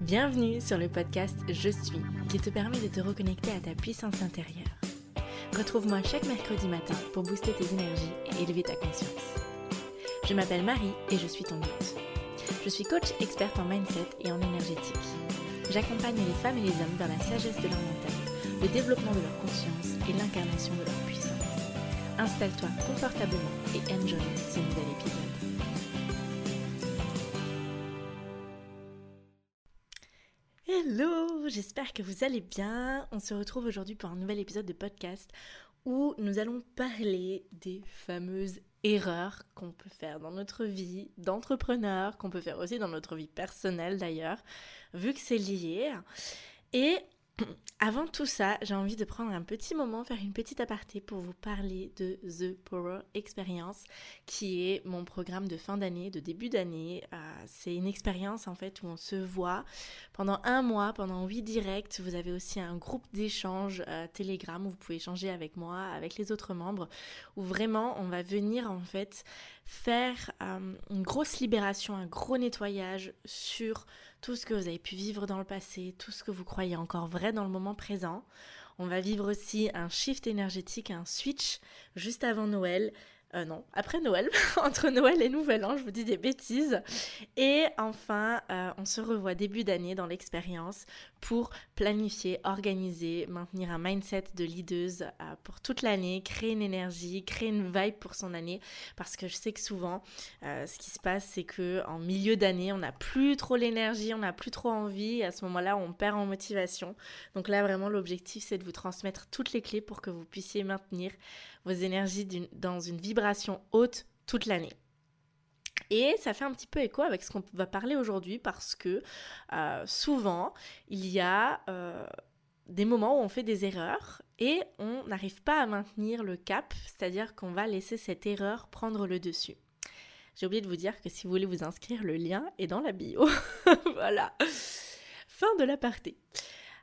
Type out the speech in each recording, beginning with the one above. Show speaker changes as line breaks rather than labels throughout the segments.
Bienvenue sur le podcast Je suis, qui te permet de te reconnecter à ta puissance intérieure. Retrouve-moi chaque mercredi matin pour booster tes énergies et élever ta conscience. Je m'appelle Marie et je suis ton hôte. Je suis coach experte en mindset et en énergétique. J'accompagne les femmes et les hommes dans la sagesse de leur mental, le développement de leur conscience et l'incarnation de leur puissance. Installe-toi confortablement et enjoy ce nouvel épisode. Hello, j'espère que vous allez bien. On se retrouve aujourd'hui pour un nouvel épisode de podcast où nous allons parler des fameuses erreurs qu'on peut faire dans notre vie d'entrepreneur, qu'on peut faire aussi dans notre vie personnelle d'ailleurs, vu que c'est lié. Et avant tout ça, j'ai envie de prendre un petit moment, faire une petite aparté pour vous parler de The Power Experience, qui est mon programme de fin d'année, de début d'année. Euh, c'est une expérience en fait où on se voit pendant un mois, pendant huit directs. Vous avez aussi un groupe d'échange euh, Telegram où vous pouvez échanger avec moi, avec les autres membres, où vraiment on va venir en fait faire euh, une grosse libération, un gros nettoyage sur tout ce que vous avez pu vivre dans le passé, tout ce que vous croyez encore vrai dans le moment présent. On va vivre aussi un shift énergétique, un switch juste avant Noël euh, non, après Noël, entre Noël et Nouvel An, je vous dis des bêtises. Et enfin, euh, on se revoit début d'année dans l'expérience pour planifier, organiser, maintenir un mindset de leaduse euh, pour toute l'année, créer une énergie, créer une vibe pour son année. Parce que je sais que souvent, ce qui se passe, c'est que en milieu d'année, on n'a plus trop l'énergie, on n'a plus trop envie. Et à ce moment-là, on perd en motivation. Donc là, vraiment, l'objectif, c'est de vous transmettre toutes les clés pour que vous puissiez maintenir vos énergies dans une vibration haute toute l'année. Et ça fait un petit peu écho avec ce qu'on va parler aujourd'hui parce que euh, souvent, il y a euh, des moments où on fait des erreurs et on n'arrive pas à maintenir le cap, c'est-à-dire qu'on va laisser cette erreur prendre le dessus. J'ai oublié de vous dire que si vous voulez vous inscrire, le lien est dans la bio. voilà. Fin de l'aparté.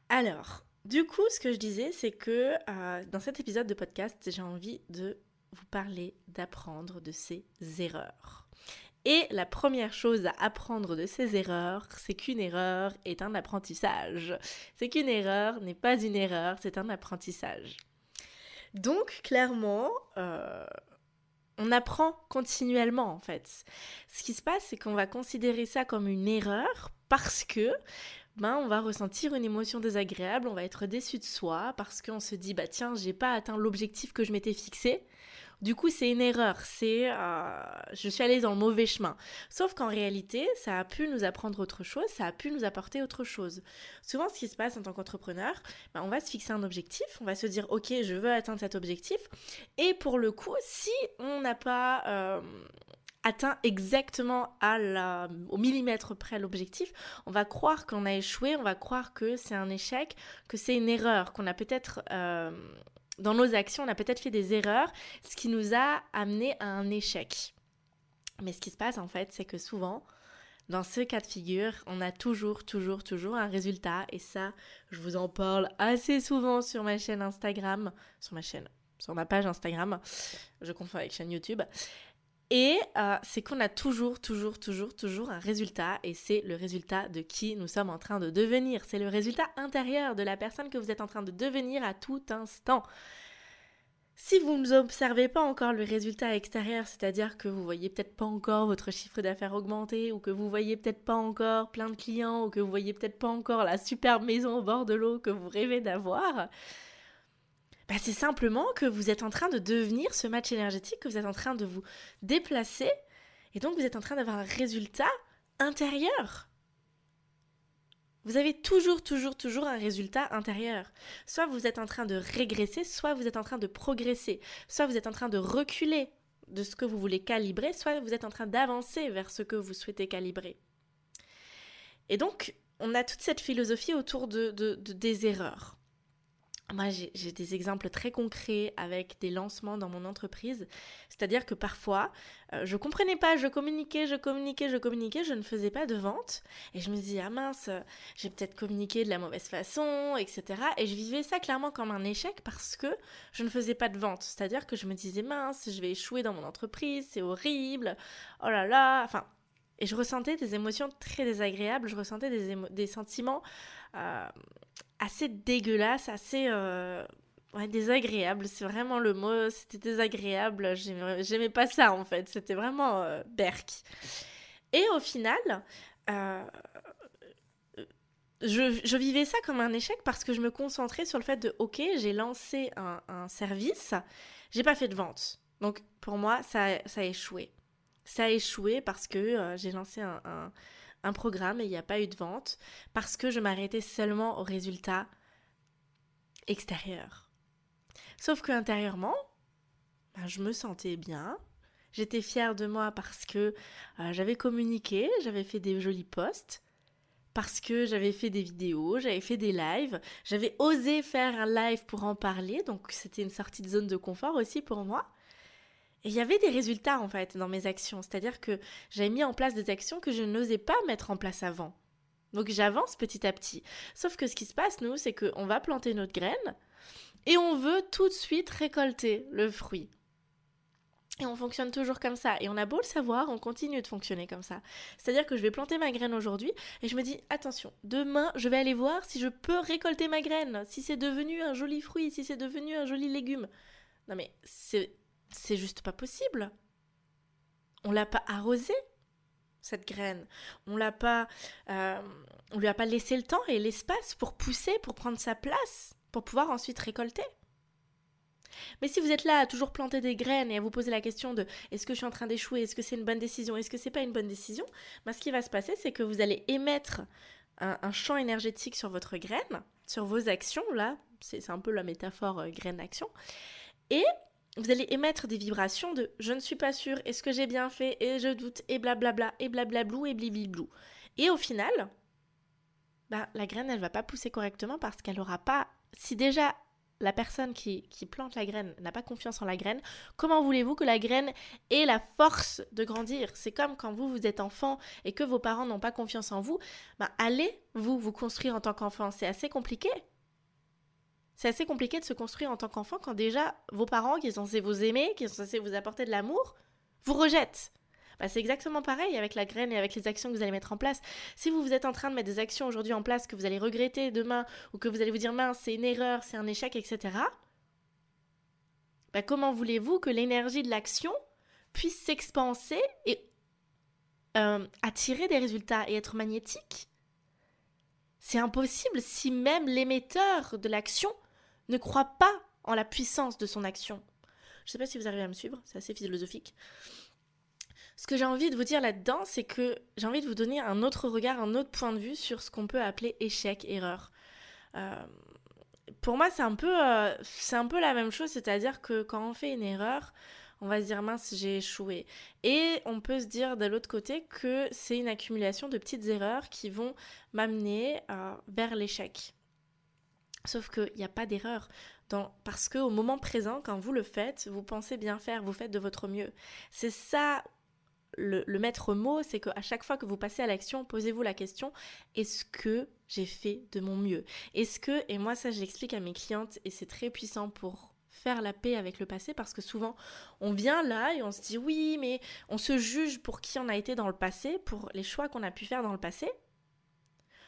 Alors, du coup, ce que je disais, c'est que euh, dans cet épisode de podcast, j'ai envie de vous parler d'apprendre de ses erreurs. Et la première chose à apprendre de ces erreurs, c'est qu'une erreur est un apprentissage. C'est qu'une erreur n'est pas une erreur, c'est un apprentissage. Donc, clairement, euh, on apprend continuellement en fait. Ce qui se passe, c'est qu'on va considérer ça comme une erreur parce que ben, on va ressentir une émotion désagréable, on va être déçu de soi parce qu'on se dit bah tiens, j'ai pas atteint l'objectif que je m'étais fixé. Du coup, c'est une erreur, c'est euh, je suis allée dans le mauvais chemin. Sauf qu'en réalité, ça a pu nous apprendre autre chose, ça a pu nous apporter autre chose. Souvent, ce qui se passe en tant qu'entrepreneur, ben, on va se fixer un objectif, on va se dire ok, je veux atteindre cet objectif. Et pour le coup, si on n'a pas euh, atteint exactement au millimètre près l'objectif, on va croire qu'on a échoué, on va croire que c'est un échec, que c'est une erreur, qu'on a peut-être... Euh, dans nos actions, on a peut-être fait des erreurs, ce qui nous a amené à un échec. Mais ce qui se passe en fait, c'est que souvent, dans ce cas de figure, on a toujours, toujours, toujours un résultat. Et ça, je vous en parle assez souvent sur ma chaîne Instagram, sur ma chaîne, sur ma page Instagram. Je confonds avec chaîne YouTube. Et euh, c'est qu'on a toujours, toujours, toujours, toujours un résultat, et c'est le résultat de qui nous sommes en train de devenir. C'est le résultat intérieur de la personne que vous êtes en train de devenir à tout instant. Si vous ne observez pas encore le résultat extérieur, c'est-à-dire que vous voyez peut-être pas encore votre chiffre d'affaires augmenter, ou que vous voyez peut-être pas encore plein de clients, ou que vous voyez peut-être pas encore la superbe maison au bord de l'eau que vous rêvez d'avoir, bah, c'est simplement que vous êtes en train de devenir ce match énergétique, que vous êtes en train de vous déplacer, et donc vous êtes en train d'avoir un résultat intérieur. Vous avez toujours, toujours, toujours un résultat intérieur. Soit vous êtes en train de régresser, soit vous êtes en train de progresser, soit vous êtes en train de reculer de ce que vous voulez calibrer, soit vous êtes en train d'avancer vers ce que vous souhaitez calibrer. Et donc, on a toute cette philosophie autour de, des erreurs. Moi, j'ai des exemples très concrets avec des lancements dans mon entreprise. C'est-à-dire que parfois, euh, je comprenais pas, je communiquais, je communiquais, je communiquais, je ne faisais pas de vente. Et je me disais, ah mince, j'ai peut-être communiqué de la mauvaise façon, etc. Et je vivais ça clairement comme un échec parce que je ne faisais pas de vente. C'est-à-dire que je me disais, mince, je vais échouer dans mon entreprise, c'est horrible, oh là là. Enfin, Et je ressentais des émotions très désagréables, je ressentais des, sentiments euh, assez dégueulasses, assez euh, désagréables. C'est vraiment le mot, c'était désagréable. J'aimais pas ça en fait, c'était vraiment euh, berk. Et au final, je, vivais ça comme un échec parce que je me concentrais sur le fait de ok, j'ai lancé un, service, j'ai pas fait de vente. Donc pour moi, ça, a échoué. Ça a échoué parce que euh, j'ai lancé un, programme et il n'y a pas eu de vente, parce que je m'arrêtais seulement aux résultats extérieurs. Sauf que intérieurement, ben, je me sentais bien. J'étais fière de moi parce que euh, j'avais communiqué, j'avais fait des jolis posts, parce que j'avais fait des vidéos, j'avais fait des lives, j'avais osé faire un live pour en parler, donc c'était une sortie de zone de confort aussi pour moi. Et il y avait des résultats en fait dans mes actions, c'est-à-dire que j'avais mis en place des actions que je n'osais pas mettre en place avant. Donc j'avance petit à petit. Sauf que ce qui se passe, nous, c'est qu'on va planter notre graine et on veut tout de suite récolter le fruit. Et on fonctionne toujours comme ça. Et on a beau le savoir, on continue de fonctionner comme ça. C'est-à-dire que je vais planter ma graine aujourd'hui et je me dis, attention, demain, je vais aller voir si je peux récolter ma graine, si c'est devenu un joli fruit, si c'est devenu un joli légume. Non mais c'est c'est juste pas possible. On l'a pas arrosé cette graine. On l'a pas, euh, on lui a pas laissé le temps et l'espace pour pousser, pour prendre sa place, pour pouvoir ensuite récolter. Mais si vous êtes là à toujours planter des graines et à vous poser la question de est-ce que je suis en train d'échouer, est-ce que c'est une bonne décision, est-ce que c'est pas une bonne décision, bah, ce qui va se passer, c'est que vous allez émettre un, un, champ énergétique sur votre graine, sur vos actions, là, c'est un peu la métaphore euh, graine-action, et vous allez émettre des vibrations de je ne suis pas sûre, est-ce que j'ai bien fait, et je doute, et blablabla, et blablablou, et blibliblou. Et au final, bah, la graine, elle va pas pousser correctement parce qu'elle aura pas. Si déjà la personne qui, qui plante la graine n'a pas confiance en la graine, comment voulez-vous que la graine ait la force de grandir? C'est comme quand vous, vous êtes enfant et que vos parents n'ont pas confiance en vous, bah, allez, vous, vous construire en tant qu'enfant. C'est assez compliqué. C'est assez compliqué de se construire en tant qu'enfant quand déjà vos parents, qui sont censés vous aimer, qui sont censés vous apporter de l'amour, vous rejettent. Bah, c'est exactement pareil avec la graine et avec les actions que vous allez mettre en place. Si vous, vous êtes en train de mettre des actions aujourd'hui en place que vous allez regretter demain ou que vous allez vous dire mince, c'est une erreur, c'est un échec, etc., bah, comment voulez-vous que l'énergie de l'action puisse s'expanser et euh, attirer des résultats et être magnétique? C'est impossible si même l'émetteur de l'action ne croit pas en la puissance de son action. Je ne sais pas si vous arrivez à me suivre, c'est assez philosophique. Ce que j'ai envie de vous dire là-dedans, c'est que j'ai envie de vous donner un autre regard, un autre point de vue sur ce qu'on peut appeler échec, erreur. Euh, pour moi, c'est un, peu, euh, c'est un peu la même chose, c'est-à-dire que quand on fait une erreur, on va se dire mince, j'ai échoué. Et on peut se dire de l'autre côté que c'est une accumulation de petites erreurs qui vont m'amener euh, vers l'échec. Sauf qu'il n'y a pas d'erreur. Parce qu'au moment présent, quand vous le faites, vous pensez bien faire, vous faites de votre mieux. C'est ça le, maître mot, c'est qu'à chaque fois que vous passez à l'action, posez-vous la question est-ce que j'ai fait de mon mieux? Est-ce que, et moi ça je l'explique à mes clientes et c'est très puissant pour faire la paix avec le passé parce que souvent on vient là et on se dit oui mais on se juge pour qui on a été dans le passé, pour les choix qu'on a pu faire dans le passé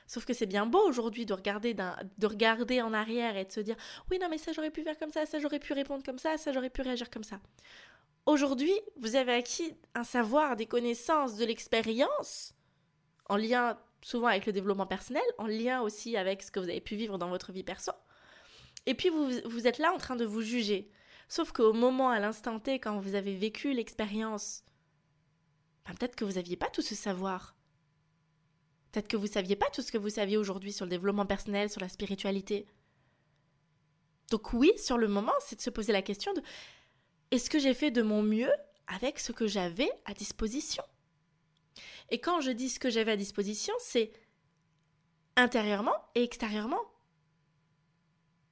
Sauf que c'est bien beau aujourd'hui de regarder, de regarder en arrière et de se dire oui non mais ça j'aurais pu faire comme ça, ça j'aurais pu répondre comme ça, ça j'aurais pu réagir comme ça. Aujourd'hui, vous avez acquis un savoir, des connaissances, de l'expérience, en lien souvent avec le développement personnel, en lien aussi avec ce que vous avez pu vivre dans votre vie perso. Et puis vous, vous êtes là en train de vous juger. Sauf qu'au moment, à l'instant T, quand vous avez vécu l'expérience, ben, peut-être que vous n'aviez pas tout ce savoir. Peut-être que vous ne saviez pas tout ce que vous saviez aujourd'hui sur le développement personnel, sur la spiritualité. Donc oui, sur le moment, c'est de se poser la question de est-ce que j'ai fait de mon mieux avec ce que j'avais à disposition? Et quand je dis ce que j'avais à disposition, c'est intérieurement et extérieurement.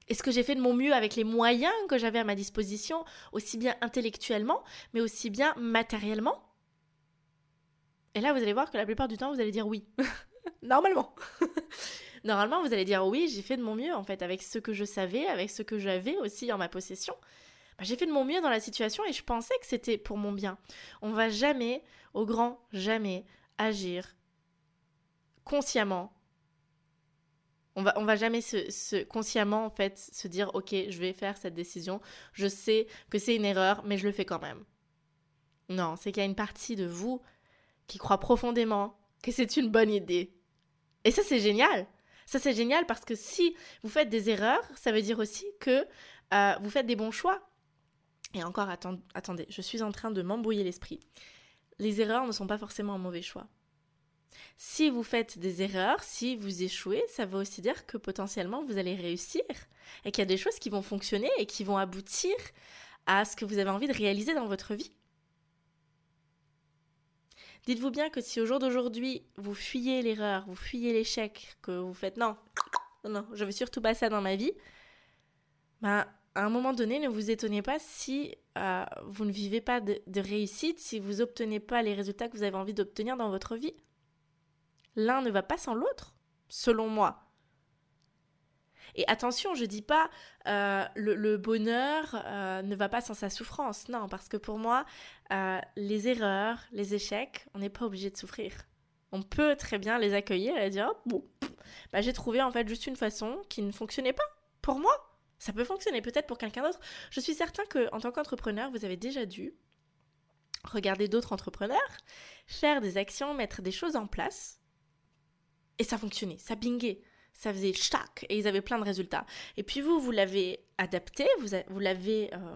Est-ce que j'ai fait de mon mieux avec les moyens que j'avais à ma disposition, aussi bien intellectuellement, mais aussi bien matériellement? Et là, vous allez voir que la plupart du temps, vous allez dire oui. Normalement. Normalement, vous allez dire oui, j'ai fait de mon mieux, en fait, avec ce que je savais, avec ce que j'avais aussi en ma possession. Bah, j'ai fait de mon mieux dans la situation et je pensais que c'était pour mon bien. On va jamais, au grand jamais, agir consciemment. On va, on va jamais se, consciemment en fait se dire ok je vais faire cette décision. Je sais que c'est une erreur mais je le fais quand même. Non, c'est qu'il y a une partie de vous qui croit profondément que c'est une bonne idée. Et ça c'est génial. Ça c'est génial parce que si vous faites des erreurs, ça veut dire aussi que euh, vous faites des bons choix. Et encore, attendez, je suis en train de m'embrouiller l'esprit. Les erreurs ne sont pas forcément un mauvais choix. Si vous faites des erreurs, si vous échouez, ça veut aussi dire que potentiellement vous allez réussir et qu'il y a des choses qui vont fonctionner et qui vont aboutir à ce que vous avez envie de réaliser dans votre vie. Dites-vous bien que si au jour d'aujourd'hui vous fuyez l'erreur, vous fuyez l'échec, que vous faites non, non, je veux surtout pas ça dans ma vie, ben, à un moment donné, ne vous étonnez pas si euh, vous ne vivez pas de réussite, si vous n'obtenez pas les résultats que vous avez envie d'obtenir dans votre vie. L'un ne va pas sans l'autre, selon moi. Et attention, je dis pas euh, le, bonheur euh, ne va pas sans sa souffrance. Non, parce que pour moi, euh, les erreurs, les échecs, on n'est pas obligé de souffrir. On peut très bien les accueillir et dire bon, bah, j'ai trouvé en fait juste une façon qui ne fonctionnait pas pour moi. Ça peut fonctionner peut-être pour quelqu'un d'autre. Je suis certain que en tant qu'entrepreneur, vous avez déjà dû regarder d'autres entrepreneurs, faire des actions, mettre des choses en place et ça fonctionnait, ça bingait, ça faisait chac et ils avaient plein de résultats. Et puis vous, vous l'avez adapté, vous, vous l'avez euh,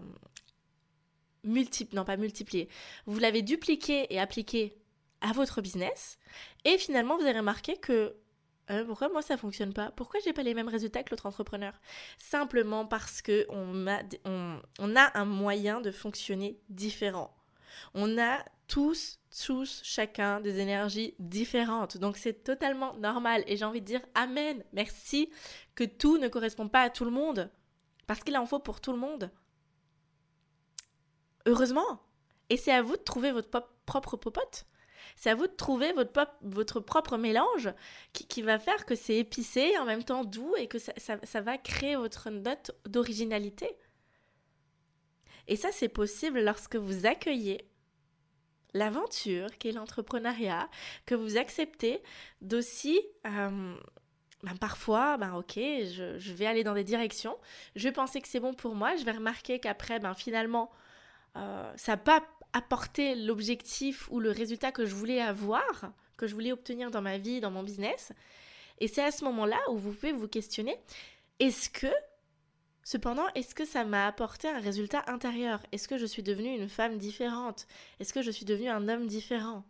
multiplié, non pas multiplié, vous l'avez dupliqué et appliqué à votre business. Et finalement, vous avez remarqué que euh, pourquoi moi ça fonctionne pas? Pourquoi j'ai pas les mêmes résultats que l'autre entrepreneur? Simplement parce que on a, on a un moyen de fonctionner différent. On a tous, tous, chacun des énergies différentes. Donc c'est totalement normal. Et j'ai envie de dire Amen, merci que tout ne correspond pas à tout le monde. Parce qu'il en faut pour tout le monde. Heureusement. Et c'est à vous de trouver votre propre popote. C'est à vous de trouver votre, propre mélange qui, va faire que c'est épicé, en même temps doux, et que ça va créer votre note d'originalité. Et ça, c'est possible lorsque vous accueillez l'aventure qui est l'entrepreneuriat, que vous acceptez d'aussi... Euh, ben parfois, ben ok, je, vais aller dans des directions, je vais penser que c'est bon pour moi, je vais remarquer qu'après, ben finalement, euh, ça n'a pas apporté l'objectif ou le résultat que je voulais avoir, que je voulais obtenir dans ma vie, dans mon business. Et c'est à ce moment-là où vous pouvez vous questionner, est-ce que Cependant, est-ce que ça m'a apporté un résultat intérieur? Est-ce que je suis devenue une femme différente? Est-ce que je suis devenue un homme différent?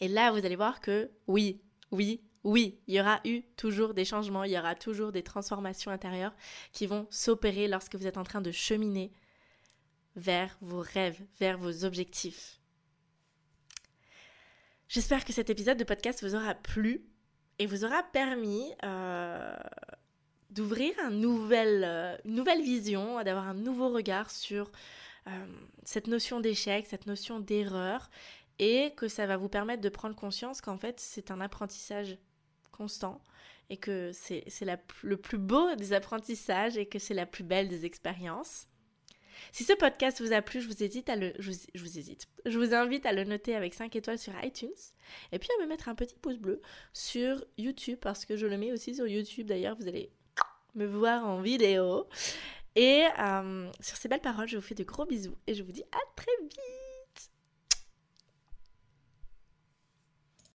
Et là, vous allez voir que oui, oui, oui, il y aura eu toujours des changements, il y aura toujours des transformations intérieures qui vont s'opérer lorsque vous êtes en train de cheminer vers vos rêves, vers vos objectifs. J'espère que cet épisode de podcast vous aura plu et vous aura permis euh, d'ouvrir euh, une nouvelle vision, d'avoir un nouveau regard sur euh, cette notion d'échec, cette notion d'erreur, et que ça va vous permettre de prendre conscience qu'en fait c'est un apprentissage constant et que c'est le plus beau des apprentissages et que c'est la plus belle des expériences. Si ce podcast vous a plu, je vous, hésite. Je vous invite à le noter avec 5 étoiles sur iTunes et puis à me mettre un petit pouce bleu sur YouTube parce que je le mets aussi sur YouTube. D'ailleurs, vous allez me voir en vidéo. Et euh, sur ces belles paroles, je vous fais de gros bisous et je vous dis à très vite